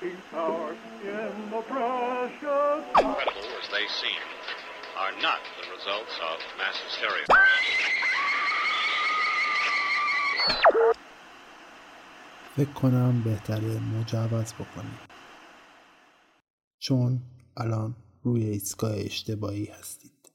فکر کنم بهتره مجوز بکنیم. چون الان روی ایستگاه اشتباهی هستید.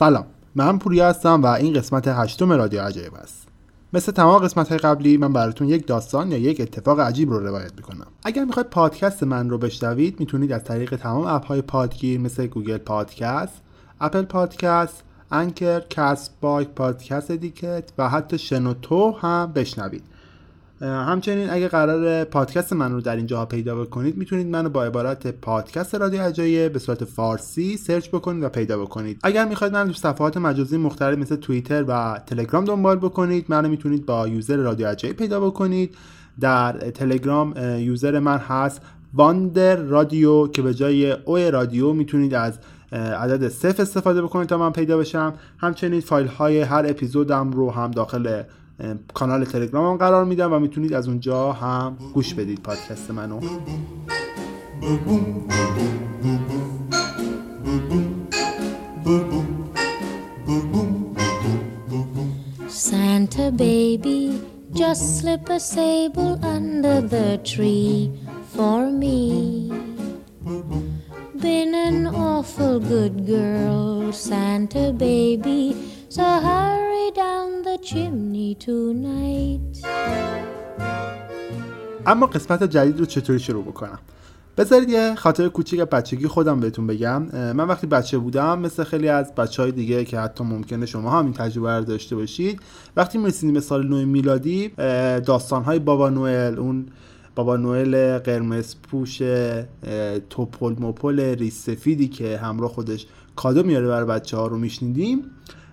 سلام. من پوریا هستم و این قسمت هشتم رادیو عجایب است. مثل تمام قسمت های قبلی من براتون یک داستان یا یک اتفاق عجیب رو روایت می‌کنم. اگر می‌خواید پادکست من رو بشنوید می‌تونید از طریق تمام اپ های پادگیر مثل Google Podcast Apple Podcast Anchor Castbox Podcast Addict و حتی شنوتو هم بشنوید. همچنین اگه قراره پادکست من رو در اینجا پیدا بکنید می‌تونید منو با عبارت پادکست رادیو عجایب به صورت فارسی search بکنید و پیدا بکنید. اگر می‌خواید من تو صفحات مجازی مختلف مثل توییتر و تلگرام دنبال بکنید منو می‌تونید با user رادیو عجایب پیدا بکنید. در تلگرام یوزر من هست واندر رادیو که به جای او رادیو می‌تونید از عدد صفر استفاده بکنید تا من پیدا بشم. همچنین فایل های هر اپیزودم رو هم داخل کانال تلگرام هم قرار میدم و می‌تونید از اونجا هم گوش بدید پادکست منو Santa baby, just slip a sable under the tree for me. Been an awful good girl, Santa baby, so hurry down the chimney tonight. اما قسمت جدید رو چطوری شروع بکنم؟ بذارید یه خاطر کوچیک بچگی خودم بهتون بگم. من وقتی بچه بودم مثل خیلی از بچه های دیگه که حتی ممکنه شما هم این تجربه رو داشته باشید وقتی می‌رسیدیم به سال نو میلادی داستان های بابا نوئل اون بابا نوئل قرمز پوش توپل مپل ریس سفیدی که همراه خودش کادو میاره برای بچه ها رو میشنیدیم.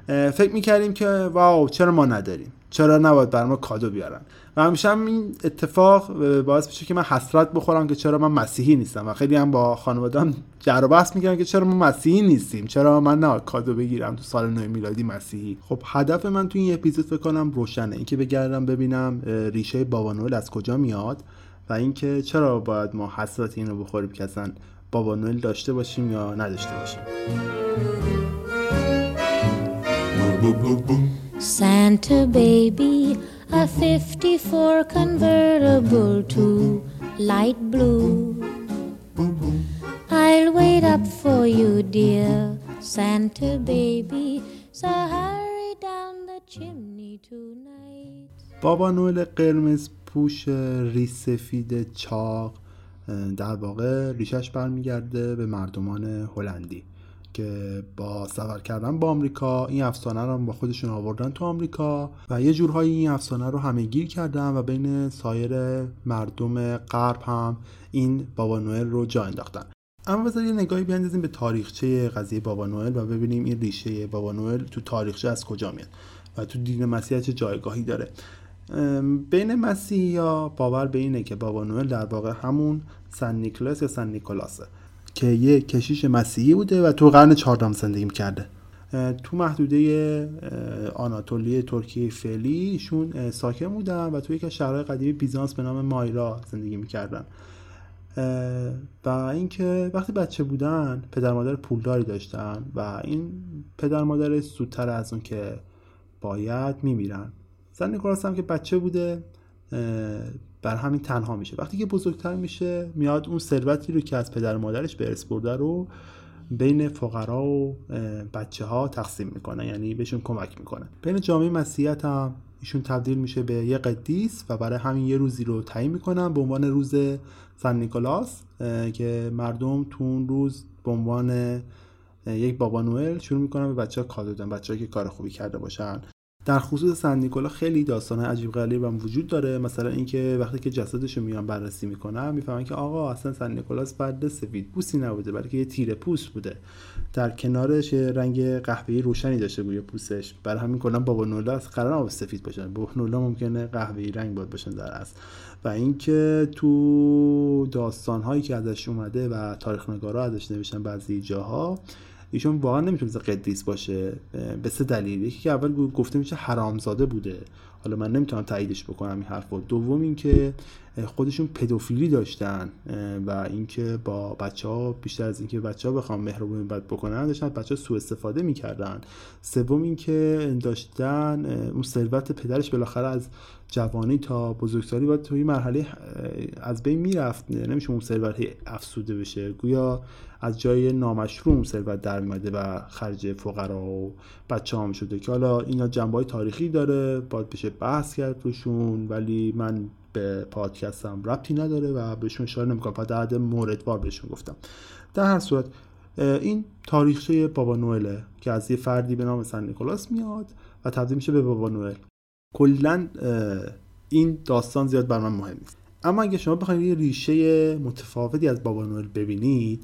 فکر می‌کردیم که واو چرا ما نداریم؟ چرا نباید بر ما کادو بیارن؟ و همیشه هم این اتفاق باعث میشه که من حسرت بخورم که چرا من مسیحی نیستم. و خیلی هم با خانواده‌ام جر و بحث می‌کنم که چرا ما مسیحی نیستیم؟ چرا من نه کادو بگیرم تو سال نو میلادی مسیحی؟ خب هدف من تو این اپیزود فکر کنم روشنه. اینکه بگردم ببینم ریشه بابا نوئل از کجا میاد و اینکه چرا باید ما حسرت اینو بخوریم که اصلا بابا نوئل داشته باشیم یا نداشته باشیم. Santa baby, a 54 convertible to light blue. I'll wait up for you, dear Santa baby. So hurry down the chimney tonight. بابا نوئل قرمز پوش ریش سفید چاق در واقع ریشش برمیگرده به مردمان هلندی که با سفر کردن با آمریکا این افسانه رو با خودشون آوردن تو آمریکا و یه جورهایی این افسانه رو همه گیر کردن و بین سایر مردم غرب هم این بابا نوئل رو جا انداختن. اما بذار یه نگاهی بیاندازیم به تاریخچه قضیه بابا نوئل و ببینیم این ریشه بابا نوئل تو تاریخچه از کجا میاد و تو دین مسیح چه جایگاهی داره. بین مسیح یا باور به اینه که بابا نوئل در واقع همون سن نیکلاس یا سن نیکولاسه که یه کشیش مسیحی بوده و تو قرن چهاردهم زندگی می‌کرده. تو محدوده آناتولی ترکیه فعلی ایشون ساکن بودن و توی یک شهرهای قدیمی بیزانس به نام مایرا زندگی می‌کردن. و اینکه وقتی بچه بودن پدر مادر پولداری داشتن و این پدر مادر زودتر از اون که باید میمیرن. زن نیکولاس که بچه بوده بر همین تنها میشه. وقتی که بزرگتر میشه میاد اون ثروتی رو که از پدر مادرش به ارث برده رو بین فقرا و بچه ها تقسیم می‌کنه. یعنی بهشون کمک می‌کنه. بین جامعه مسیحیت هم ایشون تبدیل میشه به یه قدیس و برای همین یه روزی رو تعیین می‌کنن به عنوان روز سن نیکولاس که مردم تو اون روز به عنوان یک بابا نوئل شروع می‌کنن به بچه ها کادو دادن بچه که کار خوبی کرده باشن. در خصوص سن نیکولا خیلی داستان عجیب غریب هم وجود داره. مثلا اینکه وقتی که جسدش رو میان بررسی می‌کنن می‌فهمن که آقا اصلا سن نیکولاس فرد سفید پوستی نبوده بلکه یه تیره پوست بوده. در کنارش رنگ قهوه‌ای روشنی داشته روی پوستش. برای همین کلا بابا نولا از قرار آب سفید باشن. بابا نولا ممکنه قهوه‌ای رنگ بود باشن در اصل. و اینکه تو داستان هایی که ازش اومده و تاریخ نگارا ازش نوشتن بعضی جاها ایشون واقعا نمی‌تونه قدیس باشه به سه دلیل. یکی که اول گفته میشه حرامزاده بوده. حالا من نمی‌تونم تاییدش بکنم این حرفو. دوم اینکه خودشون پدوفیلی داشتن و اینکه با بچه ها بیشتر از اینکه بچه ها بخوام مهربونی بد بکنن داشتن بچه سوء استفاده می‌کردن. سوم اینکه داشتن اون ثروت پدرش بالاخره از جوانی تا بزرگسالی باید توی مرحله از بین می‌رفت. نمیشه اون ثروت افسوده بشه. گویا از جای نامشروع ثروت در میمده و خرج فقرا و بچه هم شده که حالا اینا جنبه طاریخی داره باید بشه بحث کرد روشون ولی من به پادکستم ربطی نداره و بهشون اشاره نمی‌کنم. فقط در حد موردوار بهشون گفتم. در هر صورت این تاریخچه بابا نوئله که از یه فردی به نام سن نیکولاس میاد و تبدیل میشه به بابا نوئل. کلا این داستان زیاد بر من مهم نیست. اما اگه شما بخواید یه ریشه متفاوتی از بابا نوئل ببینید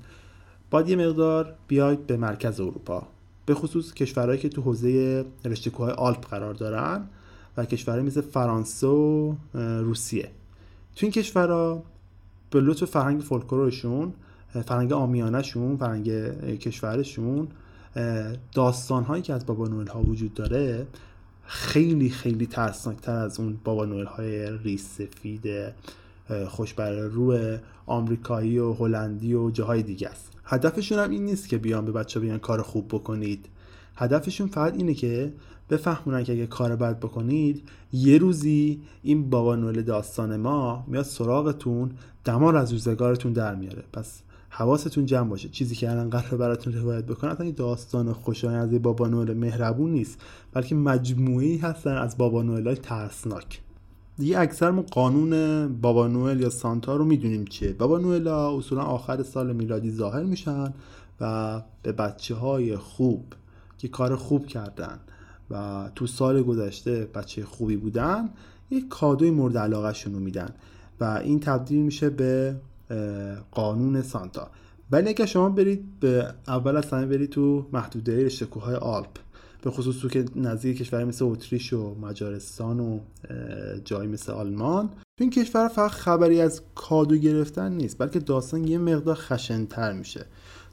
باید یه مقدار بیاید به مرکز اروپا به خصوص کشورهایی که تو حوزه رشته کوههای آلپ قرار دارن و کشورهایی مثل فرانسه و روسیه. تو این کشورها به لطف فرهنگ فولکلورشون فرهنگ آمیانشون فرهنگ کشورشون داستان هایی که از بابا نوئل ها وجود داره خیلی خیلی ترسناکتر از اون بابا نوئل های ریس سفید خوش بر روی آمریکایی و هلندی و جاهای دیگه است. هدفشون هم این نیست که بیان به بچه بیان کار خوب بکنید. هدفشون فقط اینه که بفهمونن که اگه کار بد بکنید یه روزی این بابا نوئل داستان ما میاد سراغتون دمار از روزگارتون در میاره. پس حواستون جمع باشه. چیزی که الان قرار براتون روایت بکنم اصلا داستان خوشایند از بابا نوئل مهربون نیست بلکه مجموعی هستن از بابا نوئل های ترسناک. دیگه اکثر ما قانون بابا نوئل یا سانتا رو می‌دونیم چیه. بابا نوئل اصولا آخر سال میلادی ظاهر میشن و به بچه های خوب که کار خوب کردن و تو سال گذشته بچه خوبی بودن یک کادوی مورد علاقه شونو میدن و این تبدیل میشه به قانون سانتا. ولی اگر شما برید به اول از همه برید تو محدوده رشته کوههای آلپ. به خصوص تو که نزدیک کشوری مثل اتریش و مجارستان و جایی مثل آلمان تو این کشور فقط خبری از کادو گرفتن نیست بلکه داستان یه مقدار خشنتر میشه.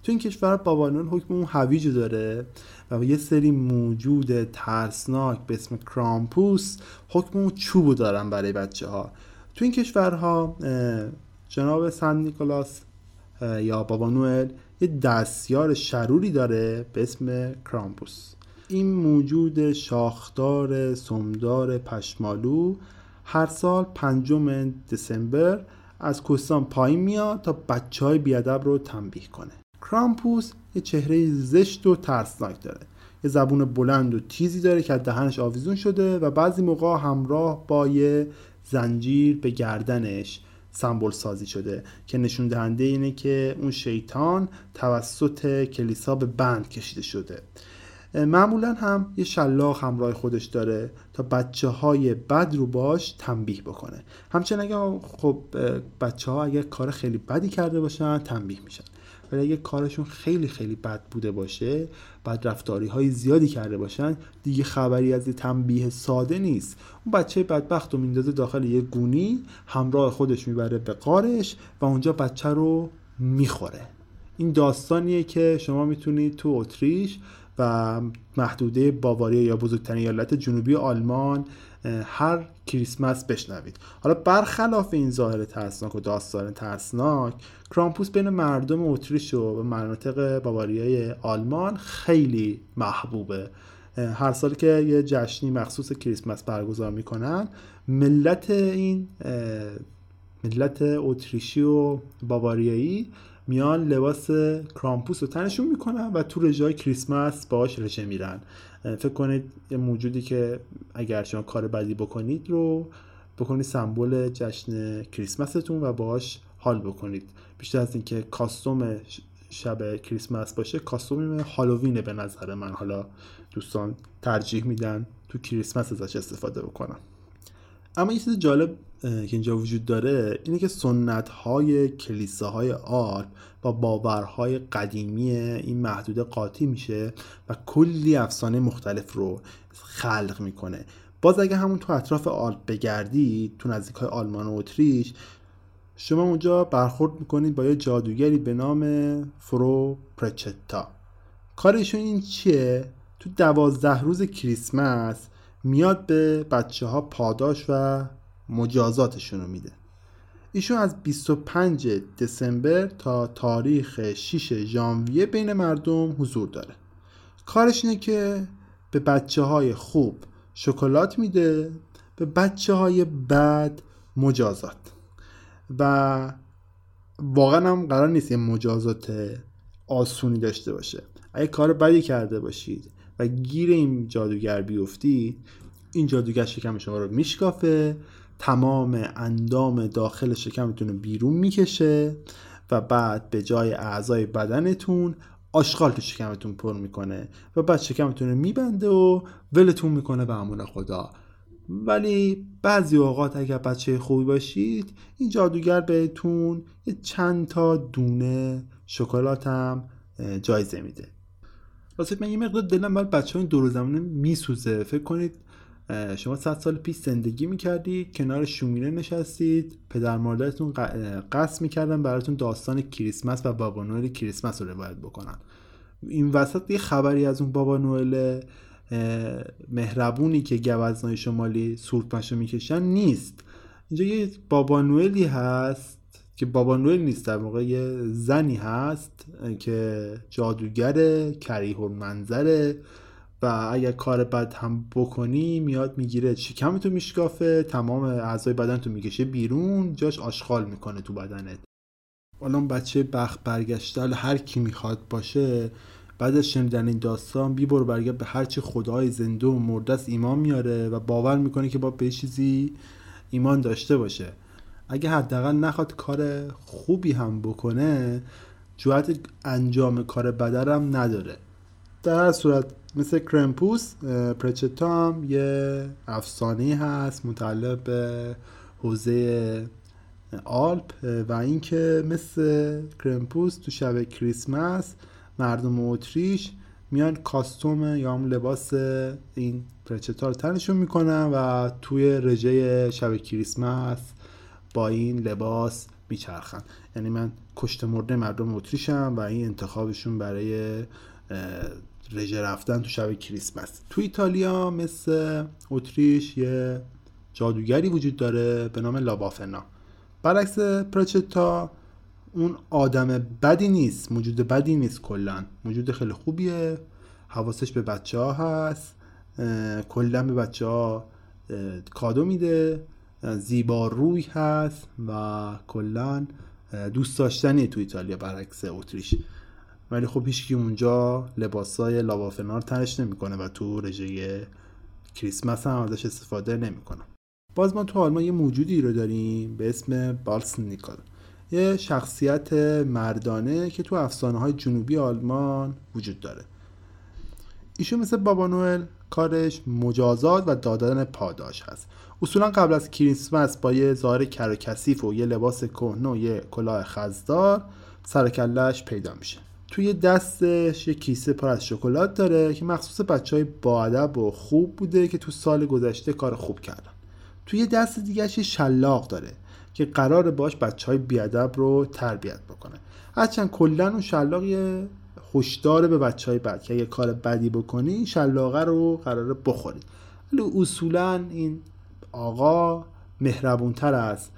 تو این کشور بابانون حکم اون هویج داره و یه سری موجود ترسناک به اسم کرامپوس حکم اون چوبو دارن برای بچه ها تو این کشورها جناب سن نیکولاس یا بابا نوئل یه دستیار شروری داره به اسم کرامپوس. این موجود شاخدار سمدار پشمالو هر سال پنجم دسامبر از کوهستان پایین میاد تا بچه های بیادب رو تنبیه کنه. کرامپوس یه چهره زشت و ترسناک داره. یه زبون بلند و تیزی داره که از دهنش آویزون شده و بعضی موقع همراه با یه زنجیر به گردنش سمبل سازی شده که نشون دهنده اینه که اون شیطان توسط کلیسا به بند کشیده شده. معمولا هم یه شلاق همراه خودش داره تا بچه های بد رو باش تنبیه بکنه. همچنین اگه خب بچه ها اگه کار خیلی بدی کرده باشن تنبیه میشن. ولی اگه کارشون خیلی خیلی بد بوده باشه بعد رفتاری های زیادی کرده باشن دیگه خبری از تنبیه ساده نیست. اون بچه بدبخت رو میندازه داخل یه گونی همراه خودش می‌بره به قارش و اونجا بچه رو می‌خوره. این داستانیه که شما می‌تونید تو اتریش و محدوده باواریا یا بزرگترین ایالت جنوبی آلمان هر کریسمس بشنوید. حالا برخلاف این ظاهر ترسناک و داستان ترسناک کرامپوس بین مردم اتریش و مناطق باواریای آلمان خیلی محبوبه. هر سال که یه جشنی مخصوص کریسمس برگزار می‌کنن ملت این ملت اتریشی و باواریایی میان لباس کرامپوس رو تنشون می‌کنن و تو رژای کریسمس باهاش رژه میرن. فکر کنید یه موجودی که اگر شما کار بدی بکنید رو بکنید سمبل جشن کریسمستون و باهاش حال بکنید. بیشتر از اینکه کاستوم شب کریسمس باشه کاستوم هالووینه به نظر من. حالا دوستان ترجیح میدن تو کریسمس ازش استفاده بکنن. اما یه چیز جالب که اینجا وجود داره اینه که سنت های کلیساهای آلپ با باورهای قدیمی این محدود قاطی میشه و کلی افسانه مختلف رو خلق می‌کنه باز اگه همون تو اطراف آلپ بگردید تو نزدیک های آلمان و اتریش شما اونجا برخورد می‌کنید با یه جادوگری به نام فرو پرچتا کارشون این چیه؟ تو دوازده روز کریسمس میاد به بچه ها پاداش و مجازاتشون رو میده. ایشون از 25 دسامبر تا تاریخ 6 ژانویه بین مردم حضور داره. کارش اینه که به بچه های خوب شکلات میده به بچه های بد مجازات. و واقعا هم قرار نیست یه مجازات آسونی داشته باشه. اگه کار بدی کرده باشید و گیر این جادوگر بیفتید این جادوگر شکم شما رو میشکافه تمام اندام داخل شکمتون رو بیرون می‌کشه و بعد به جای اعضای بدنتون آشغال تو شکمتون پر می‌کنه و بعد شکمتون رو میبنده و ولتون می‌کنه به امون خدا. ولی بعضی اوقات اگر بچه خوبی باشید این جادوگر بهتون یه چند تا دونه شکلات هم جایزه میده. واسه من یه مقدار دلم بر بچه های دور زمانه میسوزه. فکر کنید شما صد سال پیش زندگی می‌کردی کنار شومینه نشستید پدر مادرتون قصد می‌کردن براتون داستان کریسمس و بابا نوئل کریسمس رو روایت بکنن. این وسط یه خبری از اون بابا نوئل مهربونی که گوزنای شمالی سورپشو می‌کشن نیست. اینجا یه بابا نوئلی هست. که بابا نوئل نیست در موقع یه زنی هست که جادوگر کریه منظره و اگر کار بد هم بکنی میاد می‌گیره. شکمتو میشکافه تمام اعضای بدن تو می‌کشه بیرون جاش آشغال می‌کنه تو بدنت. حالا بچه بخت برگشته هر کی می‌خواد باشه بعد از شنیدن این داستان بی برو برگرد به هرچی خدای زنده و مردست ایمان میاره و باور می‌کنه که با به چیزی ایمان داشته باشه. اگه حداقل نخواد کار خوبی هم بکنه جوهت انجام کار بدرم نداره. در صورت مثل کرمپوس پرچتا هم یه افسانه هست متعلق به حوزه آلپ و اینکه مثل کرمپوس تو شب کریسمس مردم اتریش میان کاستوم یا هم لباس این پرچتا رو تنشون می‌کنن و توی رژه شب کریسمس با این لباس میچرخن. یعنی من کشت مرده مردم اتریشم و این انتخابشون برای رژه رفتن تو شب کریسمس. تو ایتالیا مثل اتریش یه جادوگری وجود داره به نام لابافنا. برعکس پرچتا اون آدم بدی نیست موجود بدی نیست کلا موجود خیلی خوبیه. حواسش به بچه ها هست کلا به بچه ها کادو میده. زیبا روی هست و کلا دوست داشتنی تو ایتالیا برعکس اتریش. ولی خب هیچ اونجا لباسای لابافنار تنش نمی‌کنه و تو رژه کریسمس هم ازش استفاده نمی‌کنه. باز ما تو آلمان یه موجودی رو داریم به اسم بالس نیکل. یه شخصیت مردانه که تو افسانه های جنوبی آلمان وجود داره. ایشون مثل بابا نوئل کارش مجازات و دادن پاداش هست. اصولا قبل از کریسمس با یه ظاهر کر و کثیف و یه لباس کهنه و یه کلاه خزدار سر پیدا میشه. توی دستش یه کیسه پر از شکلات داره که مخصوص بچه های با و خوب بوده که تو سال گذشته کار خوب کردن. توی دست دیگهش یه شلاق داره که قرار باش بچه های بیادب رو تربیت بکنه. هرچند کلا اون شلاق یه هشدار به بچه های بد که اگه کار بدی بکنی این شلاقه رو قراره بخورید. ولی اصولا این آقا مهربونتر از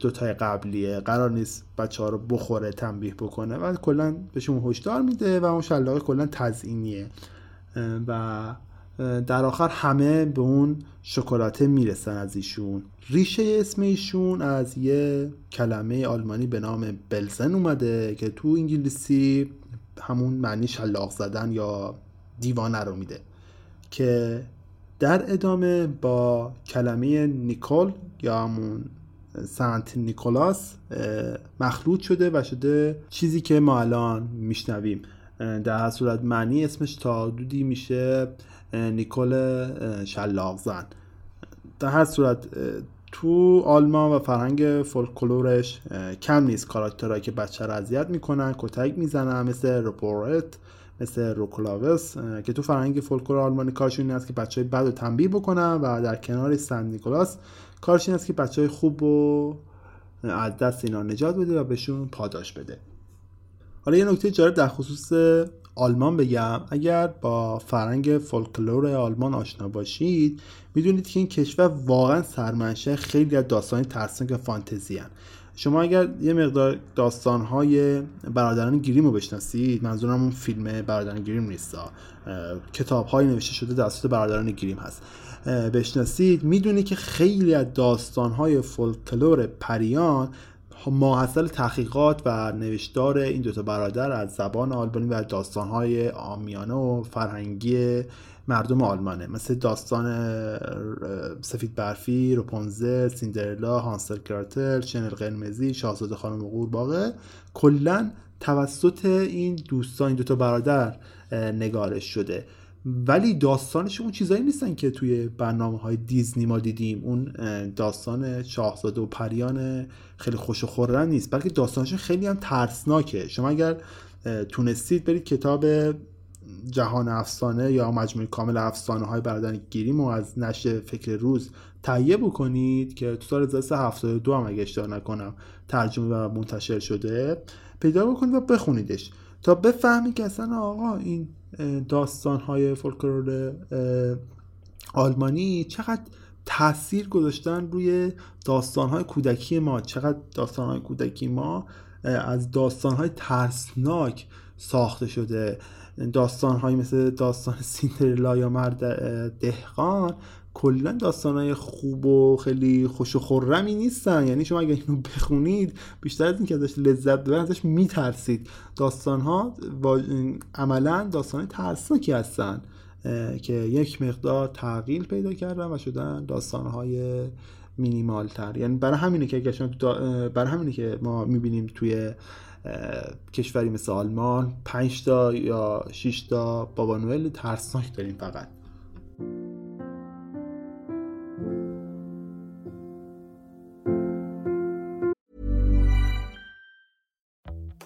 دوتای قبلیه. قرار نیست بچه ها رو بخوره تنبیه بکنه. و کلا بهشون هشدار میده و اون شلاقه کلا تزئینیه. و در آخر همه به اون شکلاته می‌رسن از ایشون. ریشه اسم ایشون از یه کلمه آلمانی به نام بلزن اومده که تو انگلیسی همون معنی شلاق زدن یا دیوانه رو میده که در ادامه با کلمه نیکل یا همون سنت نیکولاس مخلوط شده و شده چیزی که ما الان میشنویم. در هر صورت معنی اسمش تا دودی میشه نیکل شلاق زن. در هر صورت تو آلمان و فرهنگ فولکلورش کم نیست کاراکترهایی که بچه را اذیت می‌کنن کتک می‌زنن مثل روپورت مثل روکلاوس که تو فرهنگ فولکلور آلمانی کارشون این است که بچه های بد رو تنبیه بکنن و در کنار سن نیکولاس کارش این است که بچه های خوب رو از دست اینا نجات بده و بهشون پاداش بده. حالا یه نکته جالب در خصوص آلمان بگم اگر با فرنگ فولکلور آلمان آشنا باشید می‌دونید که این کشور واقعا سرمنشه خیلی از داستان ترسناک فانتزی هن. شما اگر یه مقدار داستانهای برادران گریم رو بشناسید منظورم اون فیلم برادران گریم نیست کتاب های نوشته شده توسط برادران گریم هست بشناسید می‌دونید که خیلی از داستانهای فولکلور پریان ماحصل تحقیقات و نوشتار این دوتا برادر از زبان آلبانی و داستانهای آمیانه و فرهنگی مردم آلمانه. مثل داستان سفید برفی، روپونزه، سیندرلا، هانسل کراتل، شنل قرمزی، شاهزاده خانم قورباغه کلا توسط این دوستان این دوتا برادر نگارش شده. ولی داستانش اون چیزایی نیستن که توی برنامه های دیزنی ما دیدیم. اون داستان شاهزاده و پریان خیلی خوش و نیست بلکه داستانش خیلی هم ترسناکه. شما اگر تونستید برید کتاب جهان افسانه یا مجموعه کامل افسانه های برادران گیریم و از نشر فکر روز تهیه بکنید که تو سال 1372 هم اگه اشتباه نکنم ترجمه و منتشر شده پیدا بکنید و بخونیدش تا بفهمی که اصلا آقا این داستان های فولکلور آلمانی چقدر تاثیر گذاشتن روی داستان های کودکی ما چقدر داستان های کودکی ما از داستان های ترسناک ساخته شده. داستان های مثل داستان سیندرلا یا مرد دهقان کلا داستانهای خوب و خیلی خوش و خورمی نیستن. یعنی شما اگر اینو بخونید بیشتر از اینکه ازش لذت ببرید ازش میترسید. داستان ها عملا داستان ترسناکی هستن که یک مقدار تغییر پیدا کردن و شدن داستان های مینیمال تر یعنی برای همینه که برای همینه که ما می‌بینیم توی کشوری مثل آلمان 5 تا یا 6 تا بابا نوئل ترسناک داریم فقط.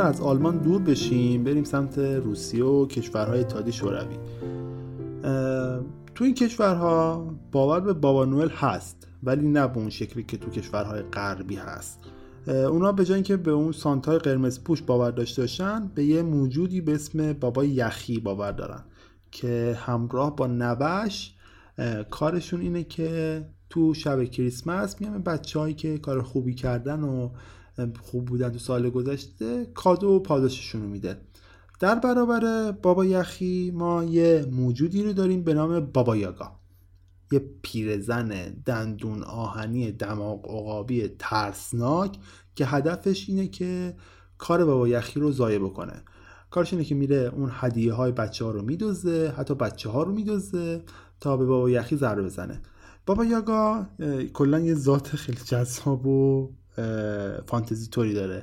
مقدار از آلمان دور بشیم بریم سمت روسیه و کشورهای اتحادیه شوروی. تو این کشورها باور به بابا نوئل هست ولی نه به اون شکلی که تو کشورهای غربی هست. اونا به جای اینکه به اون سانتای قرمز پوش باور داشته باشن به یه موجودی به اسم بابا یخی باور دارن که همراه با نوش کارشون اینه که تو شب کریسمس میام بچه هایی که کار خوبی کردن و خوب بودن تو سال گذشته کادو و پاداششون رو میده. در برابر بابا یخی ما یه موجودی رو داریم به نام بابا یاگا. یه پیرزن دندون آهنی دماغ عقابی ترسناک که هدفش اینه که کار بابا یخی رو ضایع بکنه. کارش اینه که میره اون هدیه های بچه ها رو میدوزه حتی بچه ها رو میدوزه تا به بابا یخی ضربه بزنه. بابا یاگا کلا یه ذات خیلی جذاب و فانتزی توری داره.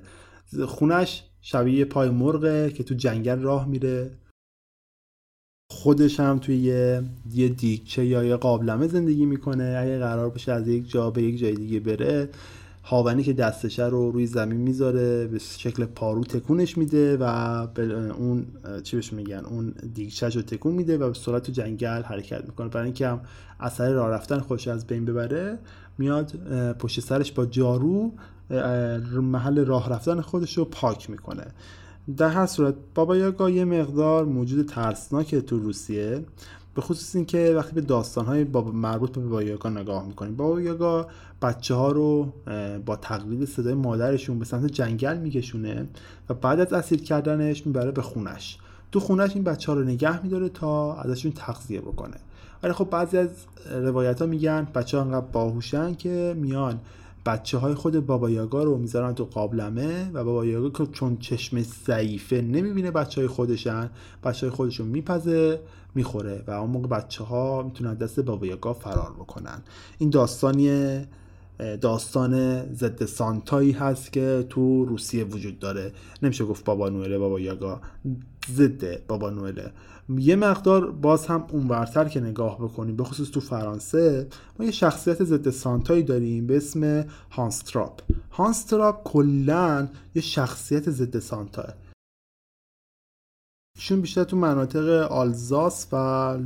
خونش شبیه پای مرغه که تو جنگل راه میره. خودش هم توی یه, یه دیگچه یا یه قابلمه زندگی می‌کنه. اگه قرار باشه از یک جا به یک جای دیگه بره هاونی که دستشه رو روی زمین می‌ذاره به شکل پارو تکونش میده و اون چی بهش میگن اون دیگچهش رو تکون میده و به تو جنگل حرکت می‌کنه. برای اینکه هم اثر راه رفتن خودش از بین ببره میاد پشت سرش با جارو محل راه رفتن خودش رو پاک می‌کنه. در هر صورت بابا یاگا یه مقدار موجود ترسناکه تو روسیه به خصوص اینکه وقتی به داستانهای بابا مربوط به بابا نگاه می‌کنیم بابا یاگا بچه ها رو با تقلید صدای مادرشون به سمت جنگل میکشونه و بعد از اسیر کردنش می‌بره به خونش. تو خونش این بچه ها رو نگه میداره تا ازشون تغذیه بکنه. ولی خب بعضی از روایت ها میگن بچه ها انقدر باهوشن که میان بچه های خود بابا یاگا رو می‌ذارن تو قابلمه و بابا یاگا که چون چشم ضعیفه نمی‌بینه بچه های خودشن. بچه های خودش رو میپزه می‌خوره و اون موقع بچه ها می‌تونن دست بابا یاگا فرار بکنن. این داستانی داستان ضد سانتایی هست که تو روسیه وجود داره. نمیشه گفت بابا نوئله بابا یاگا. ضد بابا نوئله یه مقدار باز هم اونورتر که نگاه بکنیم به خصوص تو فرانسه ما یه شخصیت ضد سانتایی داریم به اسم هانس تراپ هانس تراپ کلا یه شخصیت ضد سانتاست. ایشون بیشتر تو مناطق آلزاس و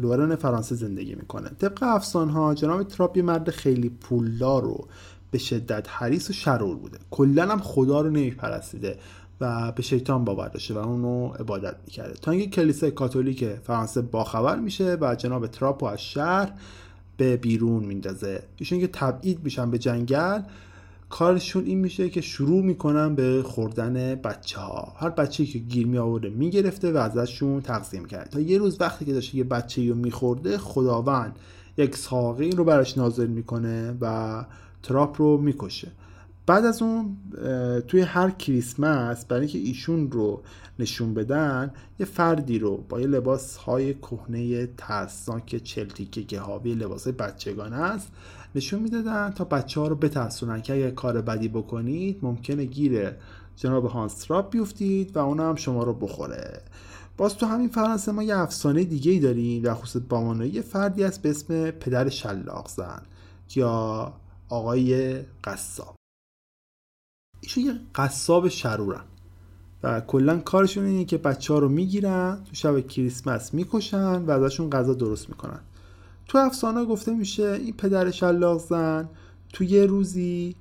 لورن فرانسه زندگی می‌کنه. طبق افسانه ها جناب تراپ یه مرد خیلی پولدار رو به شدت حریص و شرور بوده. کلا هم خدا رو نمیپرستیده. و به شیطان باور داشته و اونو عبادت می‌کرده. تا اینکه کلیسای کاتولیک فرانسه باخبر میشه و جناب تراپ رو از شهر به بیرون میندازه. ایشون که تبعید میشن به جنگل کارشون این میشه که شروع می‌کنن به خوردن بچه ها هر بچه‌ای که گیر می آورده می‌گرفته و ازشون تغذیه می‌کرد تا یه روز وقتی که داشته یه بچه رو میخورده خداوند یک ساقه رو براش نازل می‌کنه و تراپ رو می‌کشه. بعد از اون توی هر کریسمس برای اینکه ایشون رو نشون بدن یه فردی رو با یه لباس های کهنه ترسناک چلتیکه که حاوی لباس های بچگانه است نشون می‌دادن تا بچه ها رو بترسونن که اگه کار بدی بکنید ممکنه گیر جناب هانس تراپ بیفتید و اون هم شما رو بخوره. باز تو همین فرانسه ما یه افسانه دیگه ای داریم در خصوص بامانه. یه فردی است به اسم پدر شلاق زن یا آقای قصاب. ایشون یه قصاب شرورن. و کلا کارشون اینه که بچه ها رو می‌گیرن تو شب کریسمس می‌کشن و ازشون غذا درست می‌کنن. تو افسانه گفته میشه این پدر شلاق زن تو یه روزی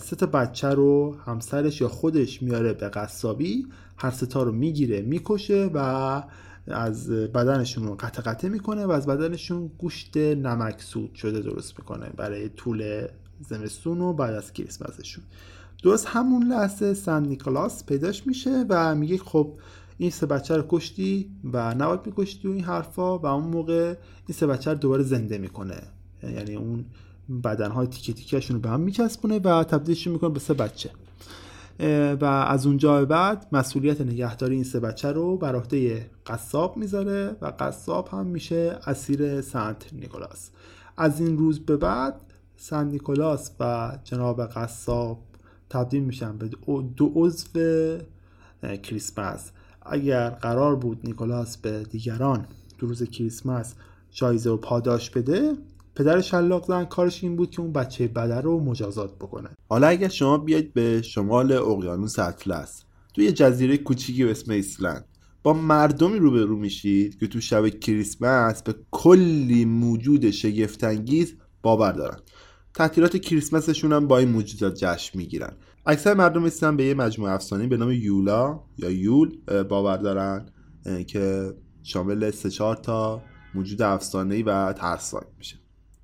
سه تا بچه رو همسرش یا خودش میاره به قصابی هر ستا رو می‌گیره می‌کشه و از بدنشون رو قطع قطع می‌کنه و از بدنشون گوشت نمکسود شده درست می‌کنه برای طول زمستون و بعد از کریسمسشون. درست همون لحظه سن نیکلاس پیداش میشه و میگه خب این سه بچه رو کشتی و نباید میکشتی و این حرفا و اون موقع این سه بچه رو دوباره زنده می‌کنه. یعنی اون بدنهای تیکه تیکهشون رو به هم میچسبونه و تبدیلشون می‌کنه به سه بچه. و از اونجا به بعد مسئولیت نگهداری این سه بچه رو بر عهده قصاب می‌ذاره و قصاب هم میشه اسیر سنت نیکولاس. از این روز به بعد سنت نیکولاس و جناب قصاب تبدیل میشن به دو عضو کریسمس. اگر قرار بود نیکولاس به دیگران دو روز کریسمس جایزه و پاداش بده پدر شلاق زن کارش این بود که اون بچه بده رو مجازات بکنه. حالا اگر شما بیاید به شمال اقیانوس اطلس توی جزیره کوچیکی به اسم ایسلند با مردمی روبرو میشید که تو شب کریسمس به کلی موجود شگفتانگیز باور دارن. تعطیلات کریسمسشون هم با این موجودات جشن می‌گیرن. اکثر مردم ایسلند به یه مجموعه افسانه به نام یولا یا یول باور دارن که شامل سه چهار تا موجود افسانه‌ای و ترسناک میشه.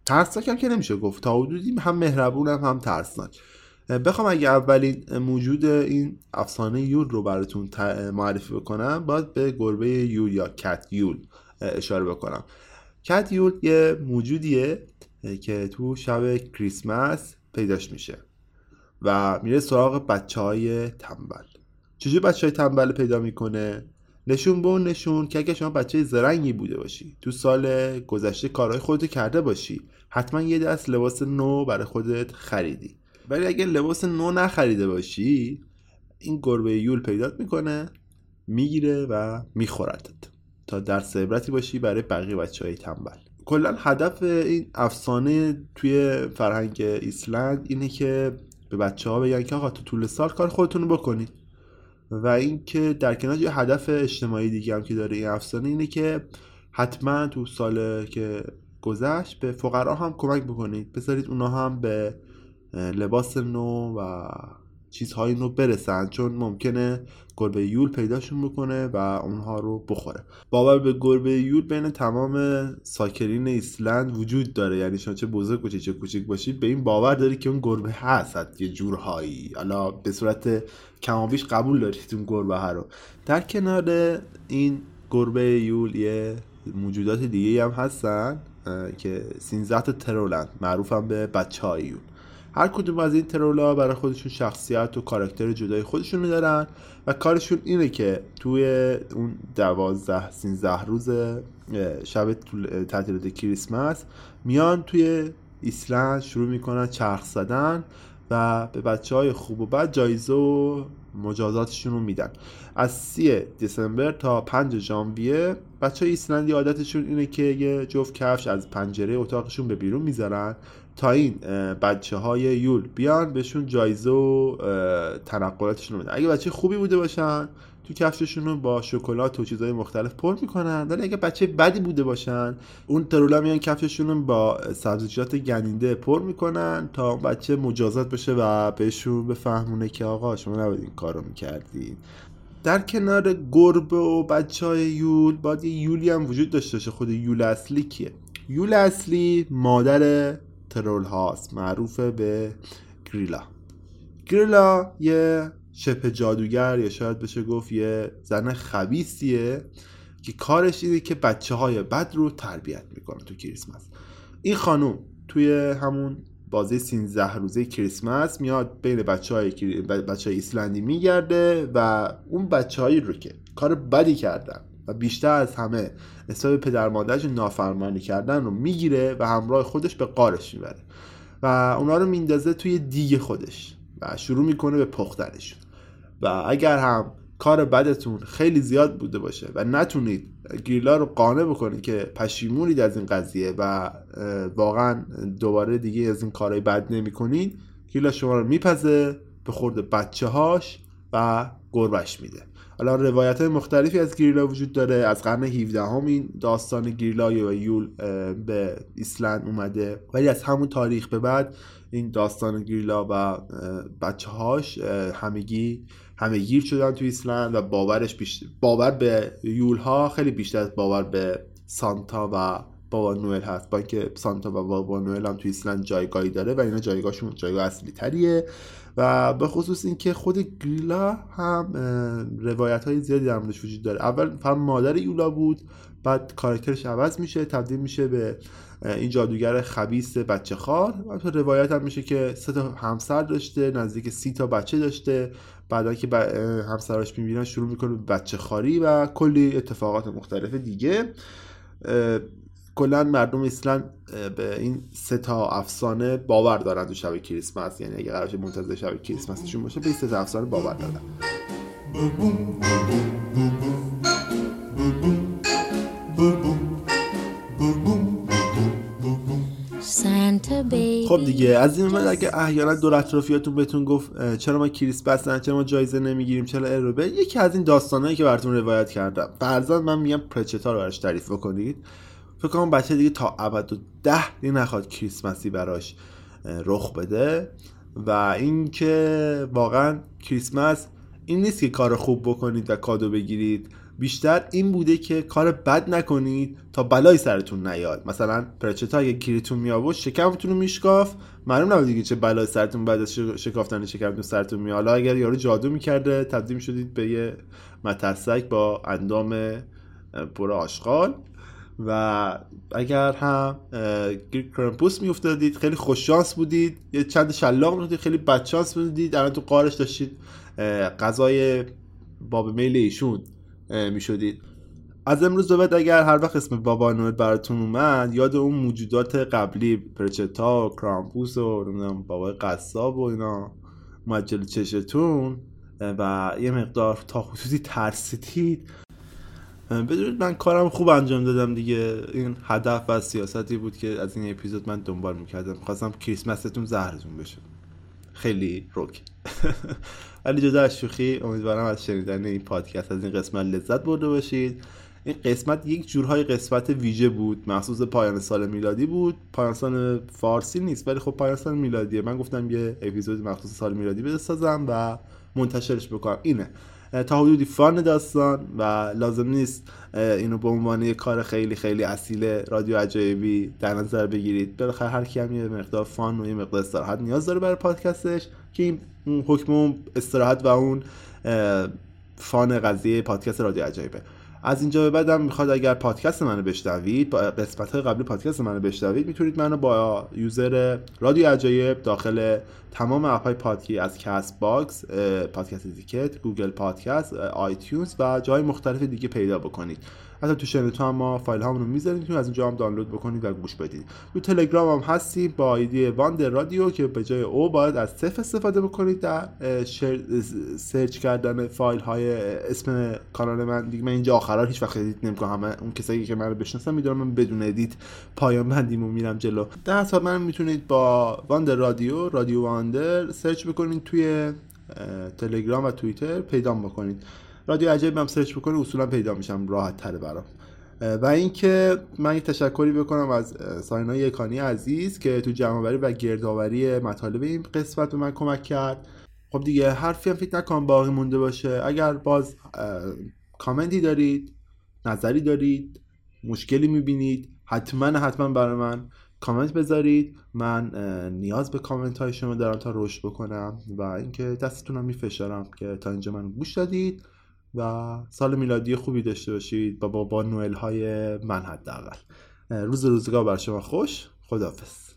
ترسناک هم که نمیشه گفت. تا حدودی هم مهربون هم, هم ترسناک بخوام اگه اولین موجود این افسانه یول رو براتون معرفی بکنم باید به گربه یول یا کت یول اشاره بکنم. کت یول یه موجودیه که تو شب کریسمس پیداش میشه و میره سراغ بچه های تنبل. چجور بچه های تنبل پیدا می‌کنه؟ نشون به اون نشون که اگه شما بچه زرنگی بوده باشی تو سال گذشته کارهای خودتو کرده باشی حتما یه دست لباس نو برای خودت خریدی. ولی اگه لباس نو نخریده باشی این گربه یول پیدات می‌کنه می‌گیره و میخوردت تا در عبرتی باشی برای بقیه بچه های تنبل. کلا هدف این افسانه توی فرهنگ ایسلند اینه که به بچه ها بگن که آقا تو طول سال کار خودتون رو بکنید. و اینکه در کنار یه هدف اجتماعی دیگه هم که داره این افسانه اینه که حتما تو سال که گذشت به فقرا هم کمک بکنید. بذارید اونا هم به لباس نو و چیزهای نو برسن چون ممکنه گربه یول پیداشون بکنه و اونها رو بخوره. باور به گربه یول بین تمام ساکرین ایسلند وجود داره. یعنی شما چه بزرگ باشی چه کوچیک باشید به این باور داری که اون گربه هست یه جورهایی. حالا به صورت کمابیش قبول دارید اون گربه ها رو. در کنار این گربه یول یه موجودات دیگه هم هستن که 13 تا ترولند معروف هم به بچه های یول. هر کدوم از این ترولا برای خودشون شخصیت و کاراکتر جدای خودشون دارن و کارشون اینه که توی اون دوازده سینزده روز شب تعطیلات کریسمس میان توی ایسلند شروع می‌کنن چرخ زدن و به بچه های خوب و بد جایزه و مجازاتشون رو میدن. از سی دسامبر تا 5 ژانویه بچه های ایسلندی عادتشون اینه که یه جفت کفش از پنجره اتاقشون به بیرون می‌ذارن تا این بچه های یول بیان بهشون جایزه و تنقلاتشون رو میدن اگه بچه خوبی بوده باشن تو کفششون رو با شکلات و چیزهای مختلف پر می‌کنن. ولی اگه بچه بدی بوده باشن اون ترولا میان کفششون رو با سبزیجات گنینده پر می‌کنن تا بچه مجازات بشه و بهشون بفهمونه که آقا شما نباید این کار رو می‌کردین. در کنار گربه و بچه های یول باید یه یولی هم وجود داشته باشه. خود یول اصلی کیه؟ یول اصلی مادر ترول هاست معروف به گریلا. گریلا یه شبه جادوگر یا شاید بشه گفت یه زن خبیستیه که کارش اینه که بچه های بد رو تربیت می‌کنه تو کریسمس. این خانوم توی همون بازی 13 روزه کریسمس میاد بین بچه های, بچه های ایسلندی میگرده و اون بچه رو که کار بدی کردن و بیشتر از همه به پدر مادرش نافرمانی کردن رو می‌گیره و همراه خودش به قارش می‌بره. و اونا رو میندازه توی دیگ خودش و شروع می‌کنه به پختنشون. و اگر هم کار بدتون خیلی زیاد بوده باشه و نتونید گریلا رو قانع بکنید که پشیمونید از این قضیه و واقعا دوباره دیگه از این کارهای بد نمی کنید گریلا شما رو میپزه به خورد بچه هاش و گربش میده. حالا روایت های مختلفی از گریلا وجود داره. از قرن 17 هم داستان گریلا و یول به ایسلند اومده. ولی از همون تاریخ به بعد این داستان گریلا و بچه هاش همگی همه گیر شدن تو ایسلند و باورش بیشتر باور به یول ها خیلی بیشتر باور به سانتا و بابا نوئل هست. با اینکه سانتا و بابا نوئل هم توی ایسلند جایگاهی داره و اینا جایگاهشون جایگاه اصلی تریه. و به خصوص اینکه خود گریلا هم روایت های زیادی در موردش وجود داره. اول فقط مادر یولا بود بعد کارکترش عوض میشه تبدیل میشه به این جادوگر خبیس بچه خار و روایت هم میشه که سه تا همسر داشته نزدیک سی تا بچه داشته. بعدا که همسراش می‌بینن شروع می‌کنه به بچه خاری و کلی اتفاقات مختلف دیگه. کلا مردم ایسلند به این سه تا افسانه باور دارن تو شب کریسمس. یعنی اگه قرار منتظر شب کریسمسشون باشه به این سه تا افسانه باور دارن. خب دیگه از این بعد اگه احیانا دور اطرافیاتون بهتون گفت چرا ما کریسمس چرا ما جایزه نمی‌گیریم چرا اروبه یکی از این داستانهایی که براتون روایت کردم. فرضاً من میگم پرچتا رو براش تعریف بکنید. فکر کنم بچه دیگه تا ابد و ده دی نخواد کریسمسی براش رخ بده. و اینکه واقعا کریسمس این نیست که کار خوب بکنید و کادو بگیرید. بیشتر این بوده که کار بد نکنید تا بلای سرتون نیاد. مثلا پرچتا اگه کیریتون می آورد شکمتون رو میشکاف معلوم نبود دیگه چه بلای سرتون بعد از شکافتن شکمتون سرتون می حالا اگر یارو جادو می‌کرده تبدیل شدید به یه مترسک با اندام پر آشغال. و اگر هم کرمپوس میافتادید خیلی خوششانس بودید. یه چند شلاق میافتید خیلی بدشانس بودید الان تو قارش داشتید غذای باب میل ایشون می‌شدید. از امروز بعد اگر هر وقت اسم بابا نوئل براتون اومد یاد اون موجودات قبلی پرچتا و کرامپوس و نمی‌دونم بابای قصاب و اینا مجل چشتون و یه مقدار تا خصوصی ترسیدید. بدونید من کارم خوب انجام دادم دیگه. این هدف و سیاستی بود که از این اپیزود من دنبال می‌کردم. خواستم کریسمستون زهرتون بشه. خیلی روک ولی جدا از شوخی امیدوارم از شنیدن این پادکست از این قسمت لذت برده باشید. این قسمت یک جورهای قسمت ویژه بود. مخصوص پایان سال میلادی بود. پایان سال فارسی نیست ولی خب پایان سال میلادیه. من گفتم یه اپیزود مخصوص سال میلادی بسازم و منتشرش بکنم. اینه. تا حدودی فان داستان و لازم نیست اینو به عنوان یه کار خیلی خیلی اصیل رادیو عجایبی در نظر بگیرید. بالاخره هر کی هم یه مقدار فان و یه مقدار استراحت نیاز داره برای پادکستش که این حکم استراحت و اون فان قضیه پادکست رادیو عجایبه. از اینجا به بعدم می‌خواد اگر پادکست منو بشنوید قسمت های قبلی پادکست منو بشنوید می‌تونید منو با یوزر رادیو عجایب داخل تمام اپ های پادگیر از Castbox Podcast Addict Google Podcast iTunes و جای مختلف دیگه پیدا بکنید. حتی تو شنوتو هم ما فایل هامون رو می‌ذاریم می‌تونید از اونجا هم دانلود بکنید و گوش بدید. تو تلگرام هم هستیم با ID واندر رادیو که به جای O باید از صفر استفاده بکنید در search کردن فایل های اسم کانال من. دیگه من اینجا آخرا هیچ وقت edit نمی‌کنم. همه اون کسایی که من رو بشناسن می‌دونم من بدون edit پایان بندیمو میرم جلو. در حساب من می‌تونید با واندر رادیو رادیو واندر search بکنید توی تلگرام و توییتر پیدا بکنید. رادیو عجیب هم search بکنید اصولا پیدا میشم راحت تره برام. و اینکه من یک تشکری بکنم از ساینا یکانی عزیز که تو جمع‌آوری و گردآوری مطالب این قسمت به من کمک کرد. خب دیگه حرفی هم فکر نکنم باقی مونده باشه. اگر باز کامنتی دارید نظری دارید مشکلی می‌بینید حتما حتما برای من کامنت بذارید. من نیاز به کامنت های شما دارم تا رشد بکنم و اینکه دستتونم میفشارم که تا اینجا من گوش دادید. و سال میلادی خوبی داشته باشید با با, نوئل های من حداقل. روز روزگار بر شما خوش. خداحافظ.